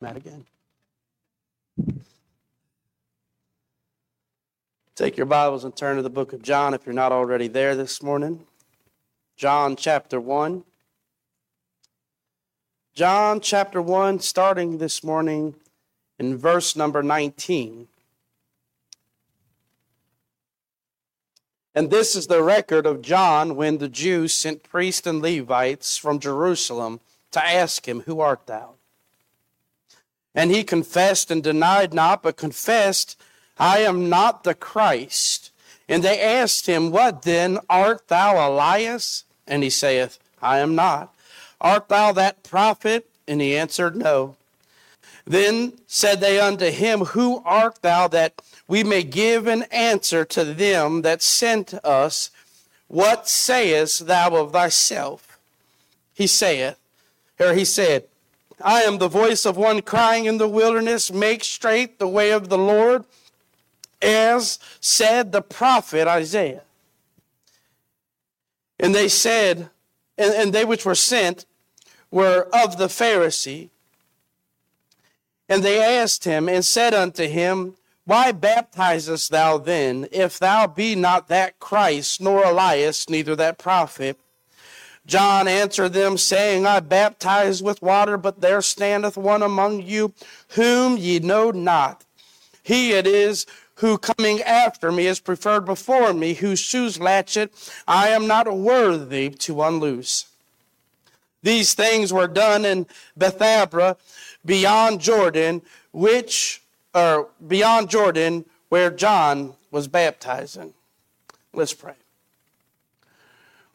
Matt again. Take your Bibles and turn to the book of John if you're not already there this morning. John chapter 1. John chapter 1, starting this morning in verse number 19. And this is the record of John when the Jews sent priests and Levites from Jerusalem to ask him, Who art thou? And he confessed and denied not, but confessed, I am not the Christ. And they asked him, What then? Art thou Elias? And he saith, I am not. Art thou that prophet? And he answered, No. Then said they unto him, Who art thou that we may give an answer to them that sent us? What sayest thou of thyself? He saith, or he said, I am the voice of one crying in the wilderness, make straight the way of the Lord, as said the prophet Isaiah. And they said, and, and they which were sent were of the Pharisee. And they asked him and said unto him, Why baptizest thou then, if thou be not that Christ, nor Elias, neither that prophet? John answered them, saying, I baptize with water, but there standeth one among you whom ye know not. He it is who coming after me is preferred before me, whose shoes latchet I am not worthy to unloose. These things were done in Bethabara beyond Jordan, which, or beyond Jordan, where John was baptizing. Let's pray.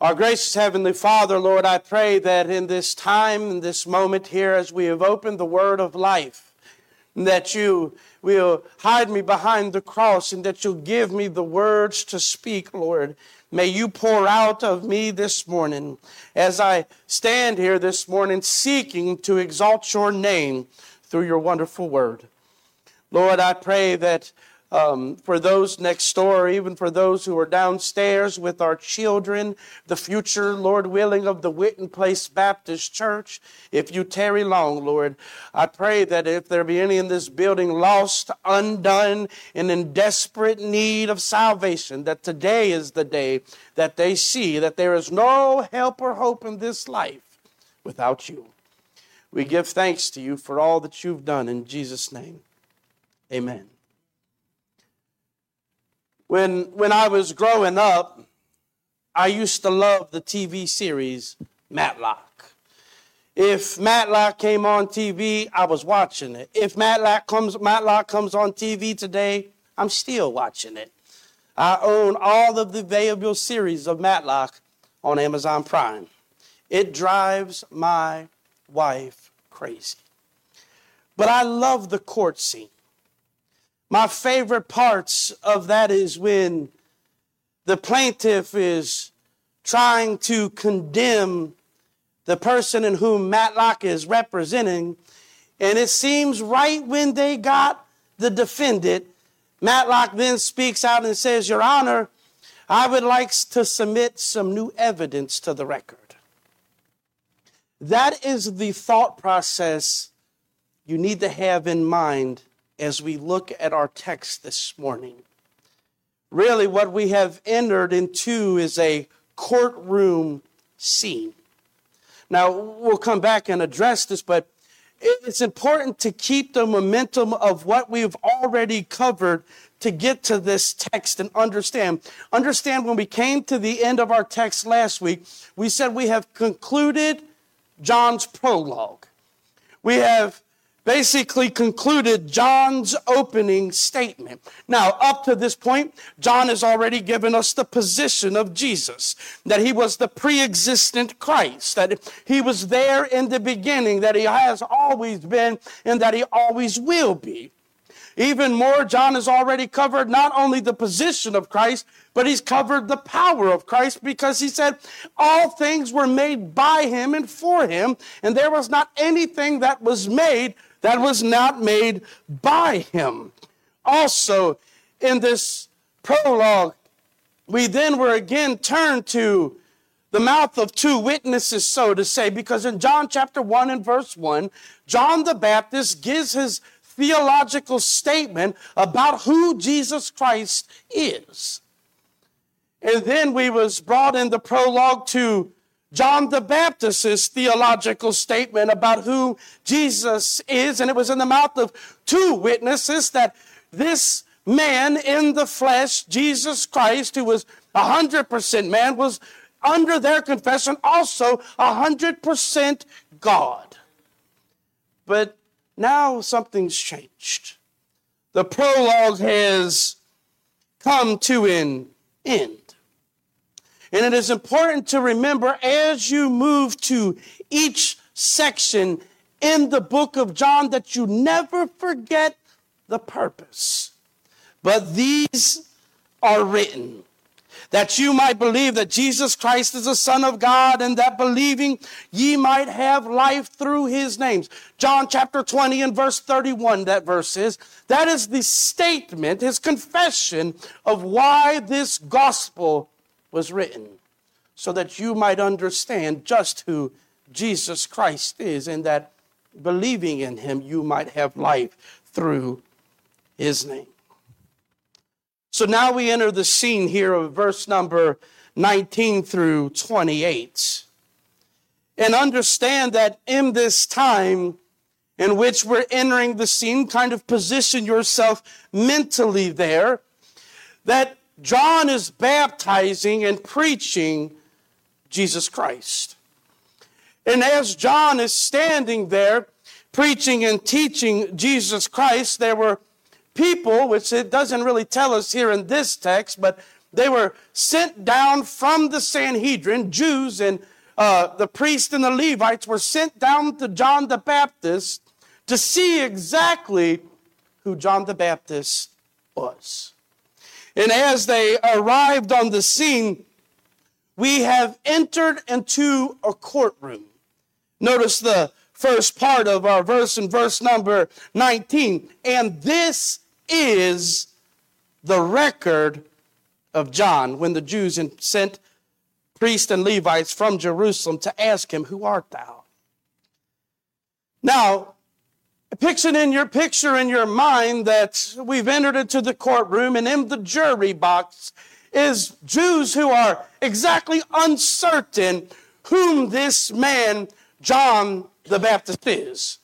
Our gracious Heavenly Father, Lord, I pray that in this time, in this moment here, as we have opened the word of life, that you will hide me behind the cross and that you'll give me the words to speak, Lord. May you pour out of me this morning as I stand here this morning seeking to exalt your name through your wonderful word. Lord, I pray that um, for those next door, even for those who are downstairs with our children, the future, Lord willing, of the Witten Place Baptist Church. If you tarry long, Lord, I pray that if there be any in this building lost, undone, and in desperate need of salvation, that today is the day that they see that there is no help or hope in this life without you. We give thanks to you for all that you've done in Jesus' name. Amen. When, when I was growing up, I used to love the TV series Matlock. If Matlock came on TV, I was watching it. If Matlock comes, Matlock comes on TV today, I'm still watching it. I own all of the available series of Matlock on Amazon Prime. It drives my wife crazy. But I love the court scene. My favorite parts of that is when the plaintiff is trying to condemn the person in whom Matlock is representing. And it seems right when they got the defendant, Matlock then speaks out and says, Your Honor, I would like to submit some new evidence to the record. That is the thought process you need to have in mind as we look at our text this morning. Really, what we have entered into is a courtroom scene. Now, we'll come back and address this, but it's important to keep the momentum of what we've already covered to get to this text and understand. Understand when we came to the end of our text last week, we said we have concluded John's prologue. We have basically concluded John's opening statement. Now, up to this point, John has already given us the position of Jesus, that he was the pre-existent Christ, that he was there in the beginning, that he has always been, and that he always will be. Even more, John has already covered not only the position of Christ, but he's covered the power of Christ because he said all things were made by him and for him, and there was not anything that was made that was not made by him. Also, in this prologue, we then were again turned to the mouth of two witnesses, so to say, because in John chapter 1 and verse 1, John the Baptist gives his theological statement about who Jesus Christ is. And then we was brought in the prologue to John the Baptist's theological statement about who Jesus is, and it was in the mouth of two witnesses that this man in the flesh, Jesus Christ, who was 100% man, was under their confession also 100% God. But now something's changed. The prologue has come to an end. And it is important to remember as you move to each section in the book of John that you never forget the purpose. But these are written that you might believe that Jesus Christ is the Son of God, and that believing ye might have life through his names. John chapter 20 and verse 31, that verse is. That is the statement, his confession of why this gospel was written, so that you might understand just who Jesus Christ is, and that believing in him you might have life through his name. So now we enter the scene here of verse number 19 through 28. And understand that in this time in which we're entering the scene, kind of position yourself mentally there, that John is baptizing and preaching Jesus Christ. And as John is standing there preaching and teaching Jesus Christ, there were people, which it doesn't really tell us here in this text, but they were sent down from the Sanhedrin, Jews and uh, the priests and the Levites were sent down to John the Baptist to see exactly who John the Baptist was. And as they arrived on the scene, we have entered into a courtroom. Notice the first part of our verse in verse number 19. And this is the record of John when the Jews sent priests and Levites from Jerusalem to ask him, Who art thou? Now, picture in your picture in your mind that we've entered into the courtroom and in the jury box is Jews who are exactly uncertain whom this man, John the Baptist, is.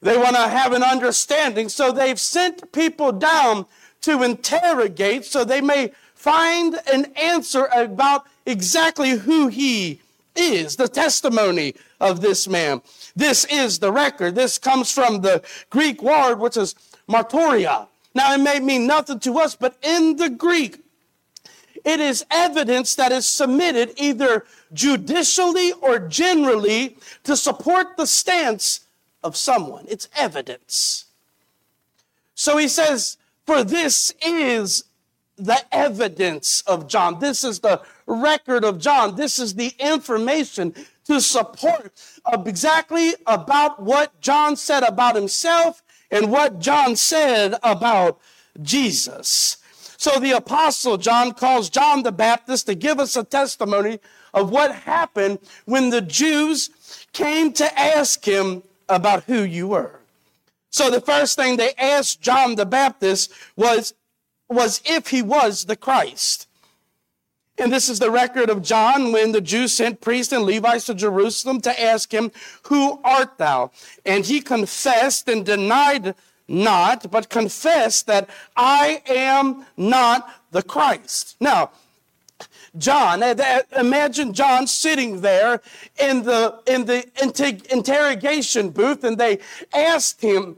They want to have an understanding. So they've sent people down to interrogate so they may find an answer about exactly who he is, the testimony of this man. This is the record. This comes from the Greek word, which is marturia. Now, it may mean nothing to us, but in the Greek, it is evidence that is submitted either judicially or generally to support the stance of someone. It's evidence. So he says, For this is the evidence of John. This is the record of John. This is the information to support exactly about what John said about himself and what John said about Jesus. So the apostle John calls John the Baptist to give us a testimony of what happened when the Jews came to ask him about who you were. So the first thing they asked John the Baptist was, was if he was the Christ. And this is the record of John when the Jews sent priests and Levites to Jerusalem to ask him, Who art thou? And he confessed and denied not, but confessed that I am not the Christ. Now, John. Imagine John sitting there in the, in the interrogation booth and they asked him,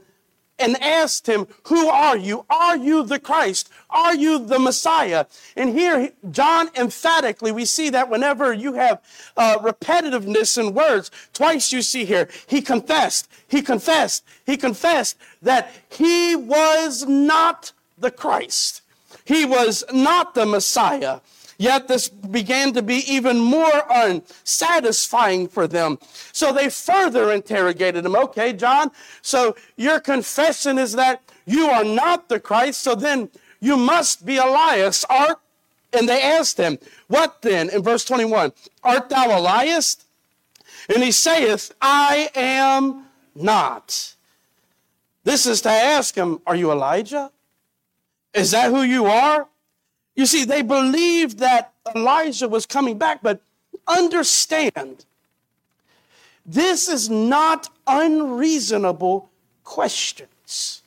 and asked him, Who are you? Are you the Christ? Are you the Messiah? And here, John emphatically, we see that whenever you have uh, repetitiveness in words, twice you see here, he confessed, he confessed, he confessed that he was not the Christ. He was not the Messiah. Yet this began to be even more unsatisfying for them. So they further interrogated him. Okay, John, so your confession is that you are not the Christ, so then you must be Elias. Art And they asked him, What then? In verse 21, Art thou Elias? And he saith, I am not. This is to ask him, Are you Elijah? Is that who you are? You see, they believed that Elijah was coming back, but understand, this is not unreasonable questions.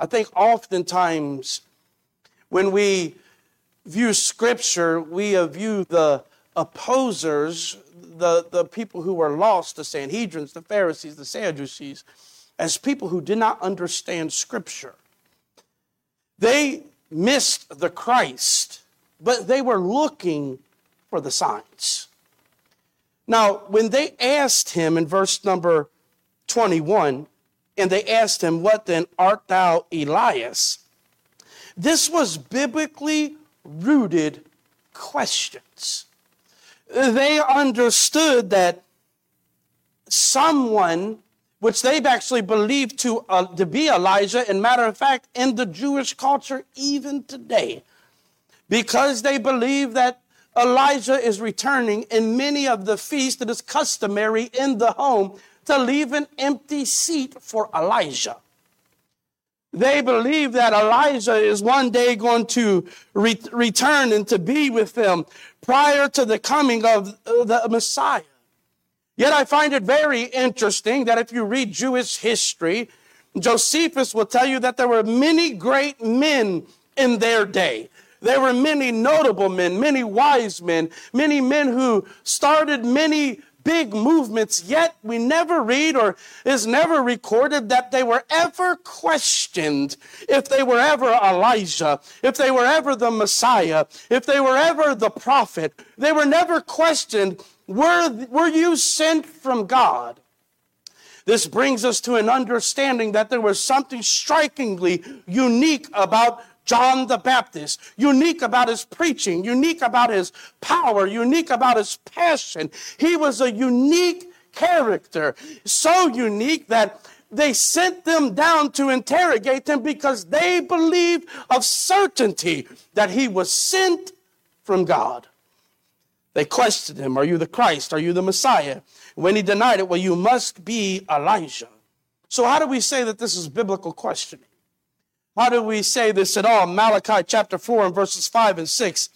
I think oftentimes when we view Scripture, we uh, view the opposers, the, the people who were lost, the Sanhedrins, the Pharisees, the Sadducees, as people who did not understand Scripture. They missed the Christ, but they were looking for the signs. Now, when they asked him in verse number 21, and they asked him, What then art thou, Elias? This was biblically rooted questions. They understood that someone which they've actually believed to, uh, to be Elijah, and matter of fact, in the Jewish culture even today, because they believe that Elijah is returning in many of the feasts that is customary in the home to leave an empty seat for Elijah. They believe that Elijah is one day going to re- return and to be with them prior to the coming of the Messiah. Yet I find it very interesting that if you read Jewish history, Josephus will tell you that there were many great men in their day. There were many notable men, many wise men, many men who started many big movements, yet we never read or is never recorded that they were ever questioned if they were ever Elijah, if they were ever the Messiah, if they were ever the prophet. They were never questioned were, were you sent from God? This brings us to an understanding that there was something strikingly unique about John the Baptist, unique about his preaching, unique about his power, unique about his passion. He was a unique character, so unique that they sent them down to interrogate him because they believed of certainty that he was sent from God. They questioned him, Are you the Christ? Are you the Messiah? When he denied it, Well, you must be Elijah. So, how do we say that this is biblical questioning? How do we say this at all? Malachi chapter 4 and verses 5 and 6.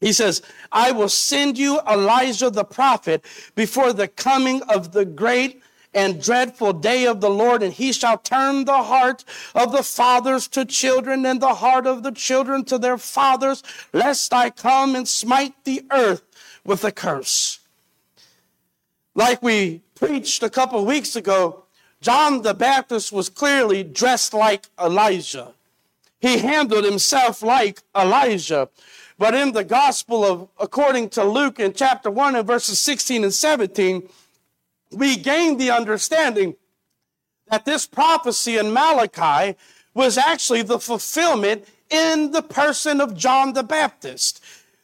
He says, I will send you Elijah the prophet before the coming of the great and dreadful day of the Lord, and he shall turn the heart of the fathers to children and the heart of the children to their fathers, lest I come and smite the earth with a curse. Like we preached a couple weeks ago, John the Baptist was clearly dressed like Elijah. He handled himself like Elijah. But in the gospel of, according to Luke in chapter 1 and verses 16 and 17, we gain the understanding that this prophecy in Malachi was actually the fulfillment in the person of John the Baptist.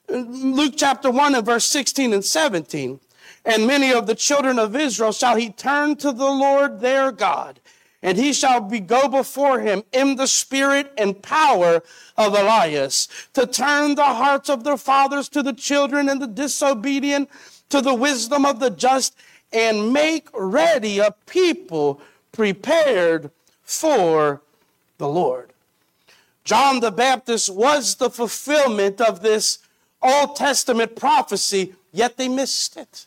Luke chapter 1 and verse 16 and 17. And many of the children of Israel shall he turn to the Lord their God, and he shall be go before him in the spirit and power of Elias, to turn the hearts of their fathers to the children and the disobedient to the wisdom of the just, and make ready a people prepared for the Lord. John the Baptist was the fulfillment of this Old Testament prophecy, yet they missed it.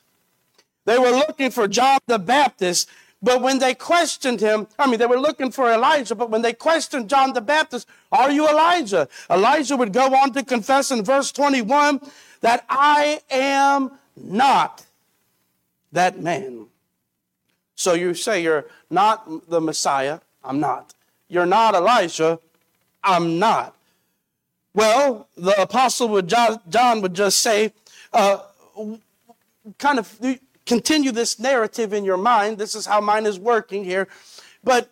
They were looking for John the Baptist, but when they questioned him, I mean, they were looking for Elijah, but when they questioned John the Baptist, Are you Elijah? Elijah would go on to confess in verse 21 that I am not that man. So you say you're not the Messiah, I'm not. You're not Elijah, I'm not. Well, the apostle would John would just say, uh, kind of continue this narrative in your mind. This is how mine is working here. But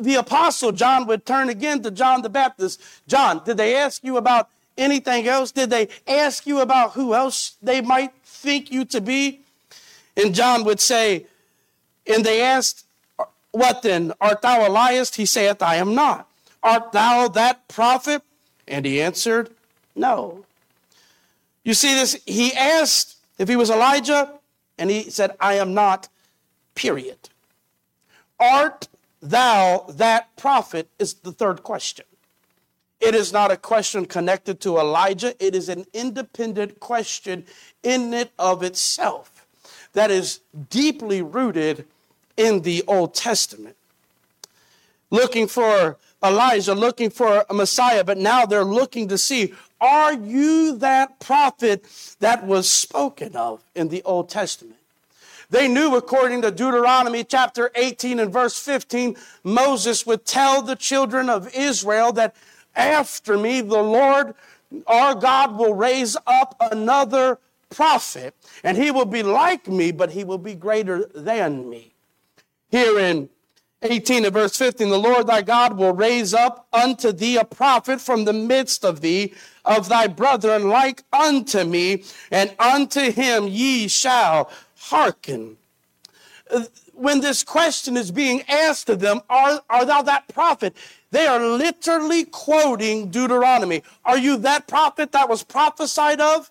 the apostle John would turn again to John the Baptist. John, did they ask you about anything else? Did they ask you about who else they might think you to be? And John would say, and they asked, What then? Art thou Elias? He saith, I am not. Art thou that prophet? And he answered, No. You see this? He asked if he was Elijah, and he said, I am not, period. Art thou that prophet? Is the third question. It is not a question connected to Elijah, it is an independent question in it of itself that is deeply rooted in the Old Testament. Looking for Elijah, looking for a Messiah, but now they're looking to see are you that prophet that was spoken of in the Old Testament? They knew, according to Deuteronomy chapter 18 and verse 15, Moses would tell the children of Israel that after me, the Lord our God will raise up another prophet, and he will be like me, but he will be greater than me. Here in 18 and verse 15, the Lord thy God will raise up unto thee a prophet from the midst of thee, of thy brethren, like unto me, and unto him ye shall hearken. When this question is being asked of them, are, are thou that prophet? They are literally quoting Deuteronomy. Are you that prophet that was prophesied of?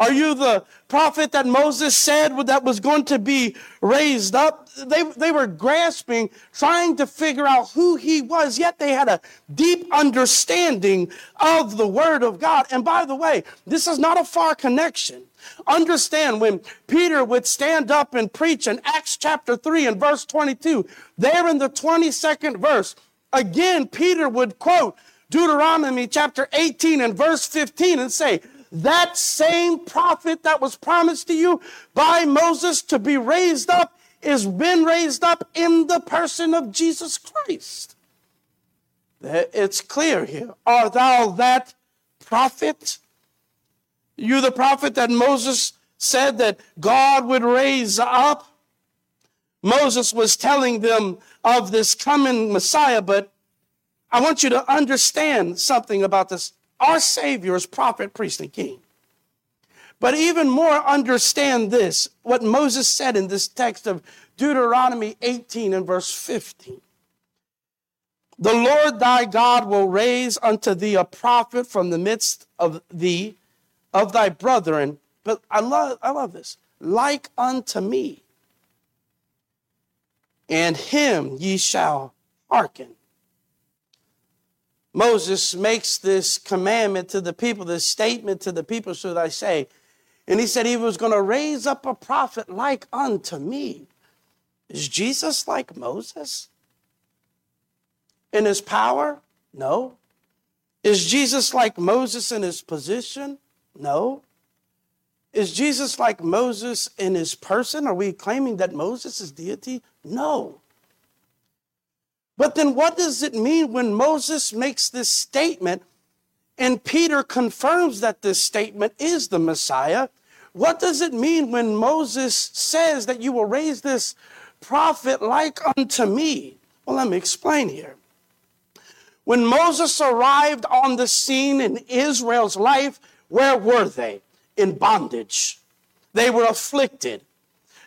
Are you the prophet that Moses said that was going to be raised up? They, they were grasping, trying to figure out who he was, yet they had a deep understanding of the word of God. And by the way, this is not a far connection. Understand when Peter would stand up and preach in Acts chapter 3 and verse 22, there in the 22nd verse, again, Peter would quote Deuteronomy chapter 18 and verse 15 and say, that same prophet that was promised to you by Moses to be raised up is been raised up in the person of Jesus Christ. It's clear here. Are thou that prophet? You the prophet that Moses said that God would raise up? Moses was telling them of this coming Messiah, but I want you to understand something about this our Savior is prophet, priest, and king. But even more, understand this what Moses said in this text of Deuteronomy 18 and verse 15. The Lord thy God will raise unto thee a prophet from the midst of thee, of thy brethren. But I love, I love this. Like unto me. And him ye shall hearken. Moses makes this commandment to the people, this statement to the people, should I say. And he said he was going to raise up a prophet like unto me. Is Jesus like Moses? In his power? No. Is Jesus like Moses in his position? No. Is Jesus like Moses in his person? Are we claiming that Moses is deity? No. But then what does it mean when Moses makes this statement and Peter confirms that this statement is the Messiah? What does it mean when Moses says that you will raise this prophet like unto me? Well, let me explain here. When Moses arrived on the scene in Israel's life, where were they? In bondage. They were afflicted.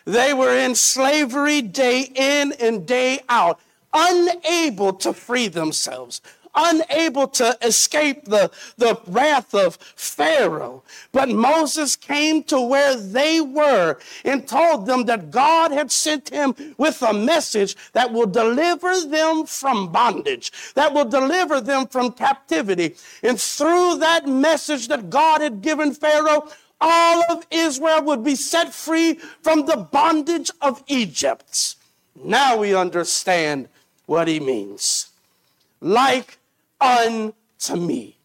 They were in slavery day in and day out unable to free themselves, unable to escape the, the wrath of Pharaoh. But Moses came to where they were and told them that God had sent him with a message that will deliver them from bondage, that will deliver them from captivity. And through that message that God had given Pharaoh, all of Israel would be set free from the bondage of Egypt. Now we understand what he means. Like unto me.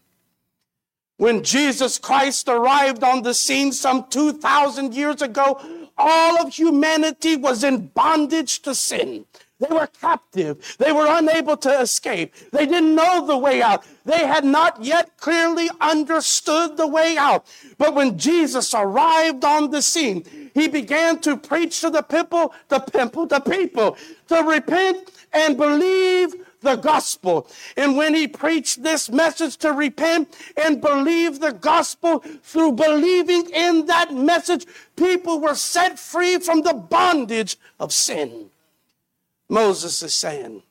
When Jesus Christ arrived on the scene some 2,000 years ago, all of humanity was in bondage to sin. They were captive. They were unable to escape. They didn't know the way out. They had not yet clearly understood the way out. But when Jesus arrived on the scene, he began to preach to the people, the people, the people to repent and believe the gospel. And when he preached this message to repent and believe the gospel through believing in that message, people were set free from the bondage of sin. Moses is saying,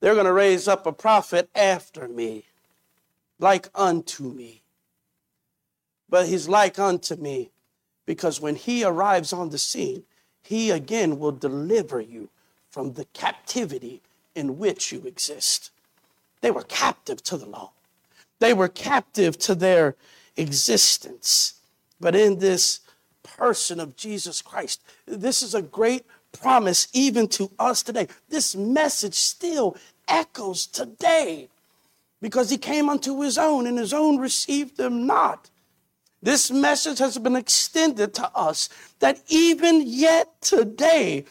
they're going to raise up a prophet after me, like unto me. but he's like unto me because when he arrives on the scene, he again will deliver you from the captivity in which you exist. They were captive to the law, they were captive to their existence. But in this person of Jesus Christ, this is a great promise even to us today. This message still echoes today because he came unto his own and his own received them not. This message has been extended to us that even yet today,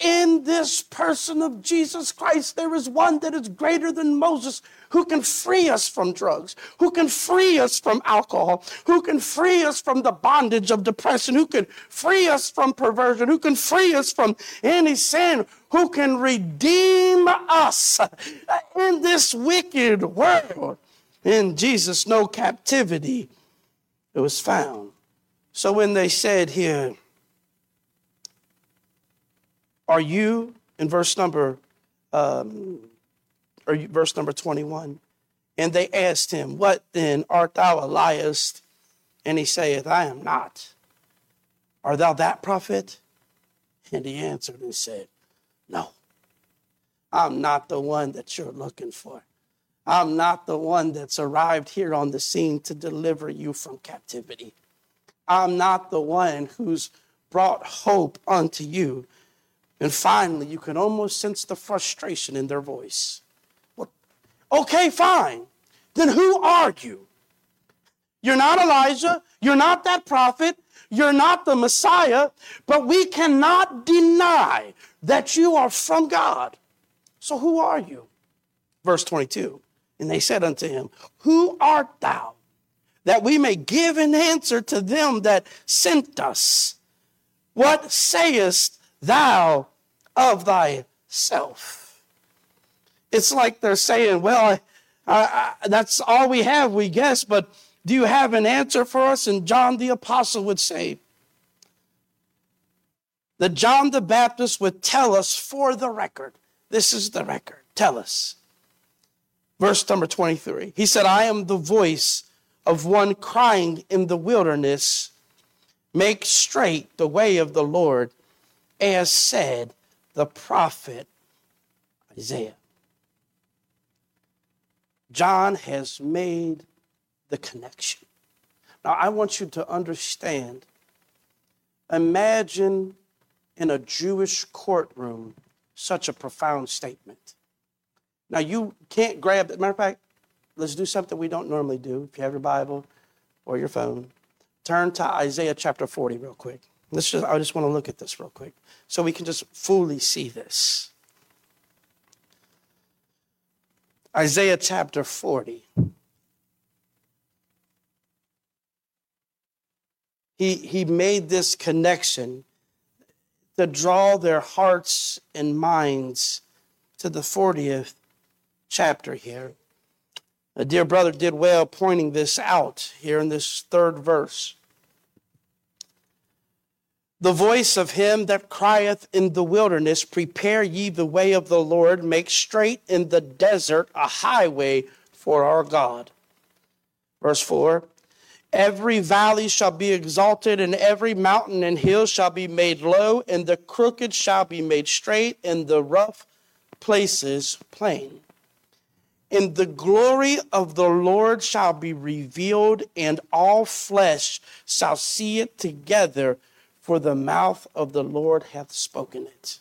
in this person of Jesus Christ, there is one that is greater than Moses who can free us from drugs, who can free us from alcohol, who can free us from the bondage of depression, who can free us from perversion, who can free us from any sin, who can redeem us in this wicked world. In Jesus, no captivity it was found. So when they said here, Are you, in verse number, um, or verse number 21, and they asked him, What then art thou Elias? And he saith, I am not. Art thou that prophet? And he answered and said, No, I'm not the one that you're looking for. I'm not the one that's arrived here on the scene to deliver you from captivity. I'm not the one who's brought hope unto you. And finally, you can almost sense the frustration in their voice. Well, okay, fine. Then who are you? You're not Elijah. You're not that prophet. You're not the Messiah. But we cannot deny that you are from God. So who are you? Verse 22. And they said unto him, Who art thou? That we may give an answer to them that sent us. What sayest thou of thyself? It's like they're saying, Well, I, I, that's all we have, we guess, but do you have an answer for us? And John the Apostle would say, that John the Baptist would tell us for the record. This is the record. Tell us. Verse number 23. He said, I am the voice of one crying in the wilderness, make straight the way of the Lord, as said the prophet Isaiah. John has made the connection. Now, I want you to understand. Imagine in a Jewish courtroom such a profound statement. Now, you can't grab, matter of fact, let's do something we don't normally do. If you have your Bible or your phone, turn to Isaiah chapter 40 real quick. Let's just, I just want to look at this real quick so we can just fully see this. Isaiah chapter 40. He, he made this connection to draw their hearts and minds to the 40th chapter here. A dear brother did well pointing this out here in this third verse. The voice of him that crieth in the wilderness, Prepare ye the way of the Lord, make straight in the desert a highway for our God. Verse 4 Every valley shall be exalted, and every mountain and hill shall be made low, and the crooked shall be made straight, and the rough places plain. And the glory of the Lord shall be revealed, and all flesh shall see it together, for the mouth of the Lord hath spoken it.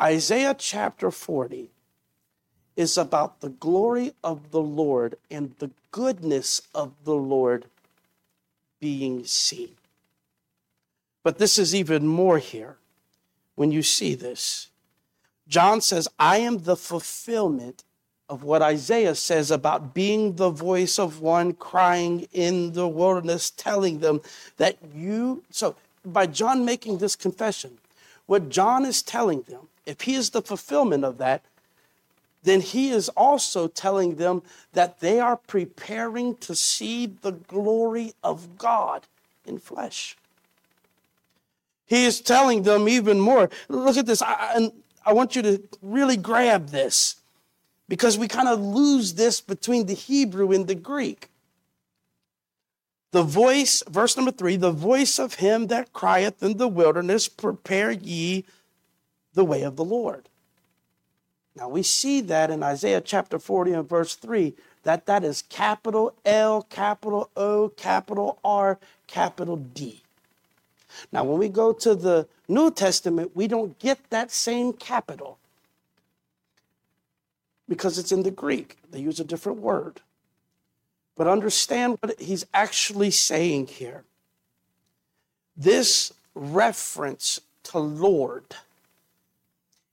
Isaiah chapter 40 is about the glory of the Lord and the goodness of the Lord being seen. But this is even more here when you see this. John says, I am the fulfillment of what Isaiah says about being the voice of one crying in the wilderness, telling them that you. So, by John making this confession, what John is telling them, if he is the fulfillment of that, then he is also telling them that they are preparing to see the glory of God in flesh. He is telling them even more. Look at this. I, and I want you to really grab this because we kind of lose this between the Hebrew and the Greek. The voice, verse number three, the voice of him that crieth in the wilderness, prepare ye the way of the Lord. Now we see that in Isaiah chapter 40 and verse 3 that that is capital L, capital O, capital R, capital D. Now, when we go to the New Testament, we don't get that same capital because it's in the Greek. They use a different word. But understand what he's actually saying here. This reference to Lord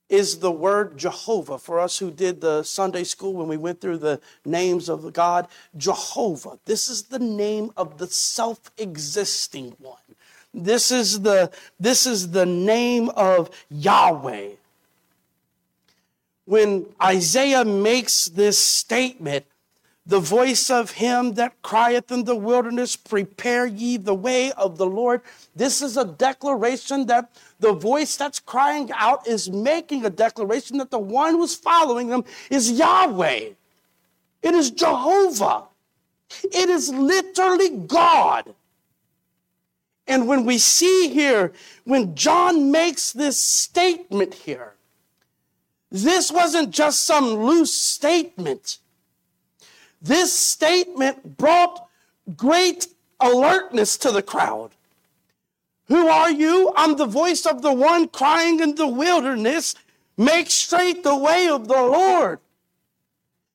is the word Jehovah. For us who did the Sunday school when we went through the names of the God, Jehovah. This is the name of the self existing one. This is the, this is the name of Yahweh. When Isaiah makes this statement, the voice of him that crieth in the wilderness, prepare ye the way of the Lord. This is a declaration that the voice that's crying out is making a declaration that the one who's following them is Yahweh. It is Jehovah. It is literally God. And when we see here, when John makes this statement here, this wasn't just some loose statement. This statement brought great alertness to the crowd. Who are you? I'm the voice of the one crying in the wilderness, make straight the way of the Lord.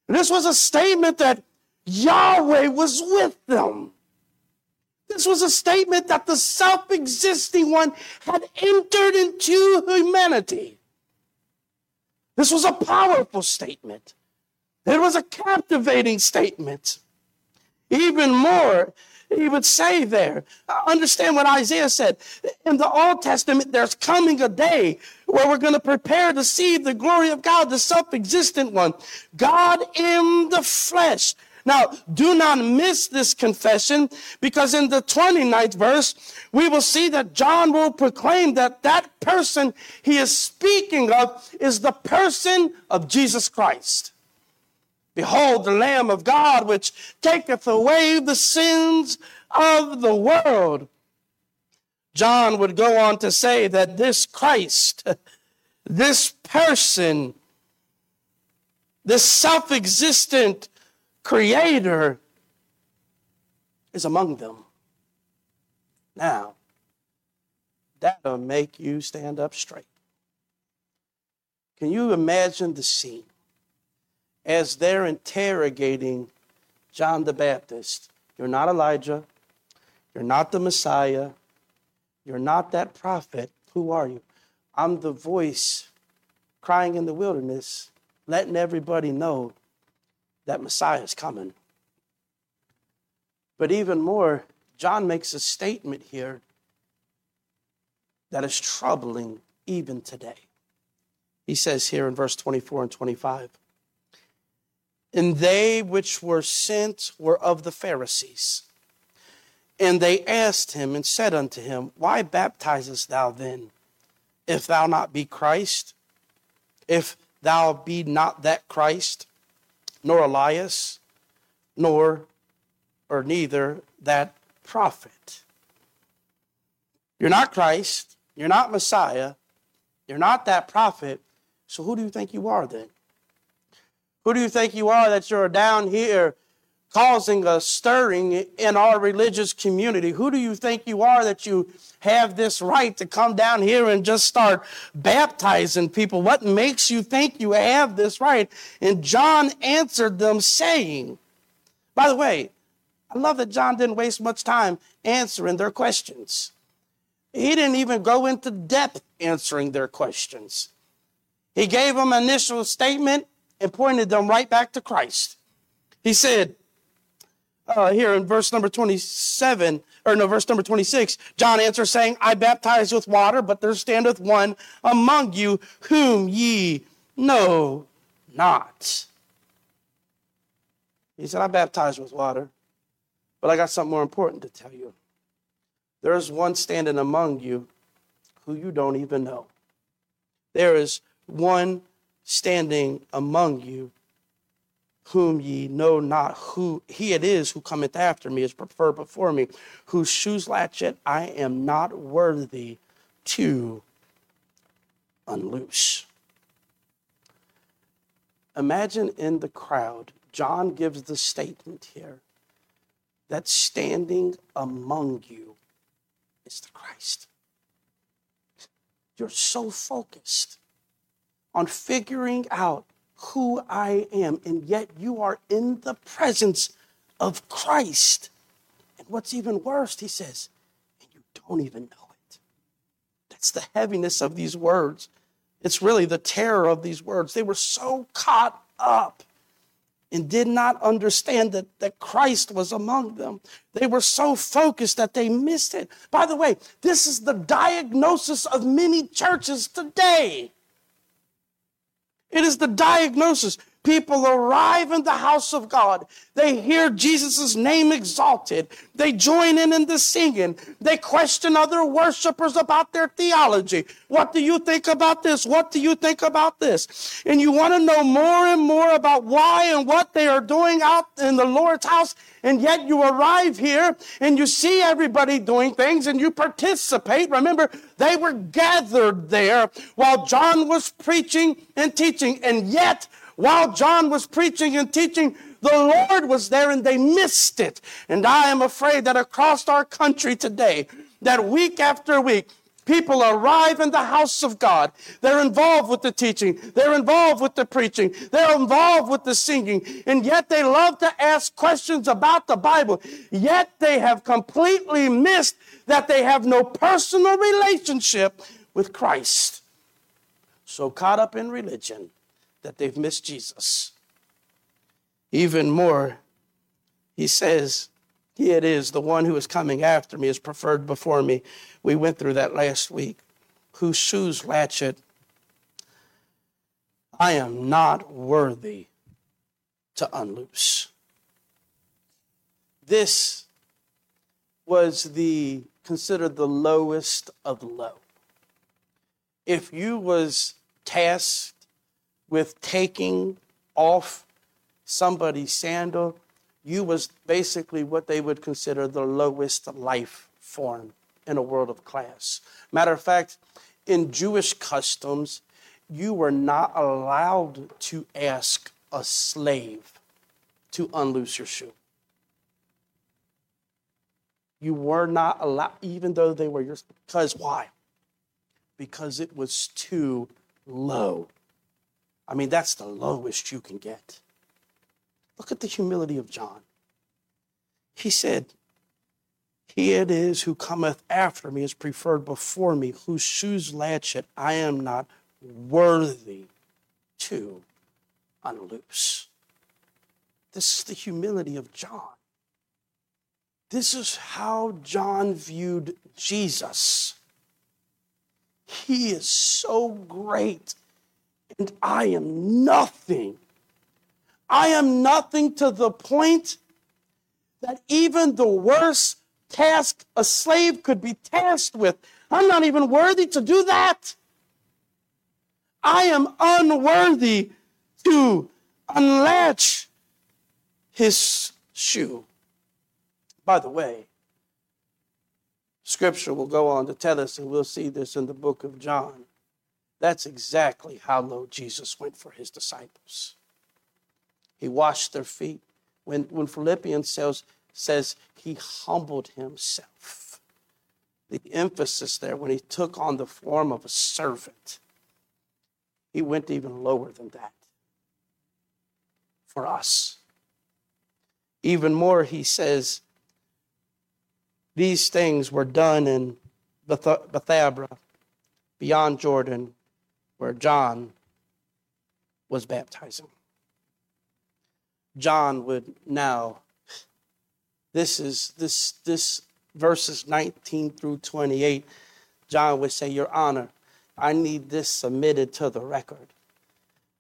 This was a statement that Yahweh was with them. This was a statement that the self existing one had entered into humanity. This was a powerful statement. It was a captivating statement. Even more, he would say there. Uh, understand what Isaiah said. In the Old Testament, there's coming a day where we're going to prepare to see the glory of God, the self existent one. God in the flesh. Now, do not miss this confession because in the 29th verse, we will see that John will proclaim that that person he is speaking of is the person of Jesus Christ. Behold, the Lamb of God, which taketh away the sins of the world. John would go on to say that this Christ, this person, this self existent creator is among them. Now, that'll make you stand up straight. Can you imagine the scene? as they're interrogating John the Baptist. You're not Elijah. You're not the Messiah. You're not that prophet. Who are you? I'm the voice crying in the wilderness, letting everybody know that Messiah is coming. But even more, John makes a statement here that is troubling even today. He says here in verse 24 and 25 and they which were sent were of the Pharisees. And they asked him and said unto him, Why baptizest thou then, if thou not be Christ? If thou be not that Christ, nor Elias, nor or neither that prophet. You're not Christ, you're not Messiah, you're not that prophet, so who do you think you are then? Who do you think you are that you're down here causing a stirring in our religious community? Who do you think you are that you have this right to come down here and just start baptizing people? What makes you think you have this right? And John answered them saying, by the way, I love that John didn't waste much time answering their questions. He didn't even go into depth answering their questions. He gave them an initial statement and pointed them right back to Christ. He said, uh, here in verse number 27, or no, verse number 26, John answers saying, I baptize with water, but there standeth one among you whom ye know not. He said, I baptize with water, but I got something more important to tell you. There is one standing among you who you don't even know. There is one standing among you whom ye know not who he it is who cometh after me is preferred before me, whose shoes latchet I am not worthy to unloose. Imagine in the crowd, John gives the statement here that standing among you is the Christ. You're so focused on figuring out who I am, and yet you are in the presence of Christ. And what's even worse, he says, and you don't even know it. That's the heaviness of these words. It's really the terror of these words. They were so caught up and did not understand that, that Christ was among them. They were so focused that they missed it. By the way, this is the diagnosis of many churches today. It is the diagnosis. People arrive in the house of God. They hear Jesus' name exalted. They join in in the singing. They question other worshipers about their theology. What do you think about this? What do you think about this? And you want to know more and more about why and what they are doing out in the Lord's house. And yet you arrive here and you see everybody doing things and you participate. Remember, they were gathered there while John was preaching and teaching. And yet, while John was preaching and teaching, the Lord was there and they missed it. And I am afraid that across our country today, that week after week, people arrive in the house of God. They're involved with the teaching. They're involved with the preaching. They're involved with the singing. And yet they love to ask questions about the Bible. Yet they have completely missed that they have no personal relationship with Christ. So caught up in religion that they've missed Jesus. Even more, he says, He it is, the one who is coming after me is preferred before me. We went through that last week. Whose shoes latchet I am not worthy to unloose. This was the considered the lowest of low. If you was tasked with taking off somebody's sandal, you was basically what they would consider the lowest life form in a world of class. Matter of fact, in Jewish customs, you were not allowed to ask a slave to unloose your shoe. You were not allowed, even though they were yours. Because why? Because it was too low. I mean, that's the lowest you can get. Look at the humility of John. He said, He it is who cometh after me is preferred before me, whose shoes latchet I am not worthy to unloose. This is the humility of John. This is how John viewed Jesus. He is so great and I am nothing. I am nothing to the point that even the worst task a slave could be tasked with, I'm not even worthy to do that. I am unworthy to unlatch his shoe. By the way, scripture will go on to tell us, and we'll see this in the book of John that's exactly how low Jesus went for his disciples. He washed their feet. When, when Philippians says, says he humbled himself, the emphasis there, when he took on the form of a servant, he went even lower than that for us. Even more, he says, these things were done in Bethabara, beyond Jordan, where John was baptizing. John would now, this is this this verses 19 through 28, John would say, Your Honor, I need this submitted to the record.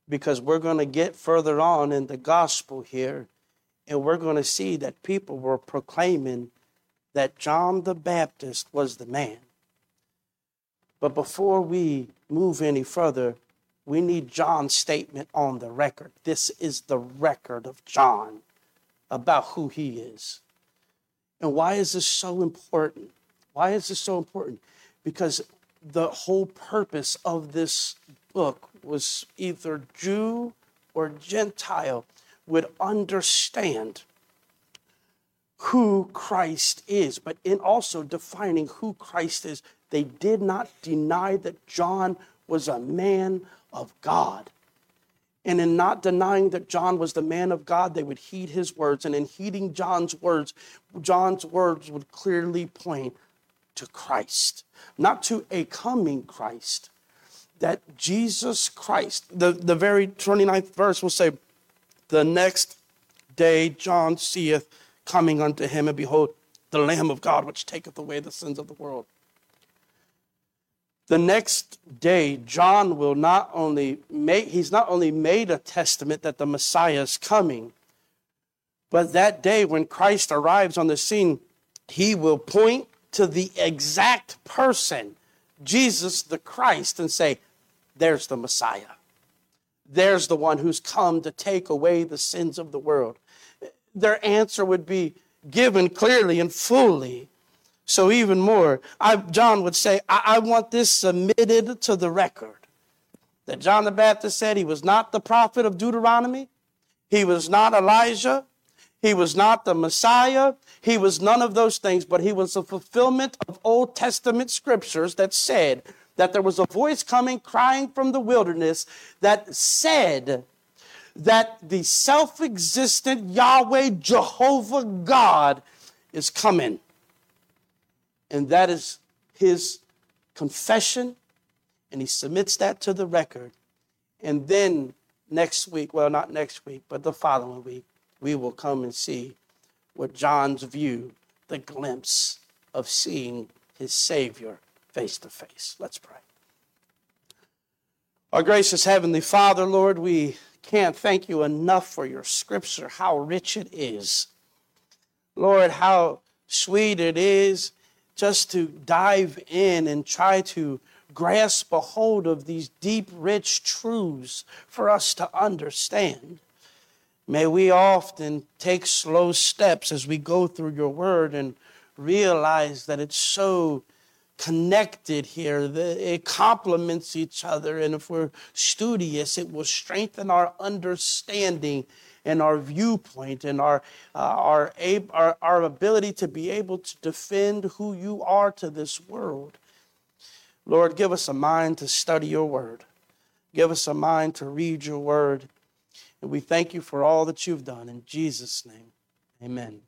Because we're going to get further on in the gospel here, and we're going to see that people were proclaiming that John the Baptist was the man. But before we move any further, We need John's statement on the record. This is the record of John about who he is. And why is this so important? Why is this so important? Because the whole purpose of this book was either Jew or Gentile would understand who Christ is, but in also defining who Christ is, they did not deny that John was a man of God. And in not denying that John was the man of God, they would heed his words. And in heeding John's words, John's words would clearly point to Christ, not to a coming Christ. That Jesus Christ, the, the very 29th verse will say, The next day John seeth coming unto him, and behold, the Lamb of God, which taketh away the sins of the world. The next day, John will not only make, he's not only made a testament that the Messiah is coming, but that day when Christ arrives on the scene, he will point to the exact person, Jesus the Christ, and say, There's the Messiah. There's the one who's come to take away the sins of the world. Their answer would be given clearly and fully so, even more, I, John would say, I, I want this submitted to the record. That John the Baptist said he was not the prophet of Deuteronomy, he was not Elijah, he was not the Messiah, he was none of those things, but he was the fulfillment of Old Testament scriptures that said that there was a voice coming crying from the wilderness that said, that the self existent Yahweh Jehovah God is coming. And that is his confession, and he submits that to the record. And then next week, well, not next week, but the following week, we will come and see what John's view, the glimpse of seeing his Savior face to face. Let's pray. Our gracious Heavenly Father, Lord, we can't thank you enough for your scripture, how rich it is. Lord, how sweet it is just to dive in and try to grasp a hold of these deep, rich truths for us to understand. May we often take slow steps as we go through your word and realize that it's so connected here, that it complements each other. And if we're studious, it will strengthen our understanding and our viewpoint and our, uh, our, our, our ability to be able to defend who you are to this world. Lord, give us a mind to study your word. Give us a mind to read your word. And we thank you for all that you've done. In Jesus' name, amen.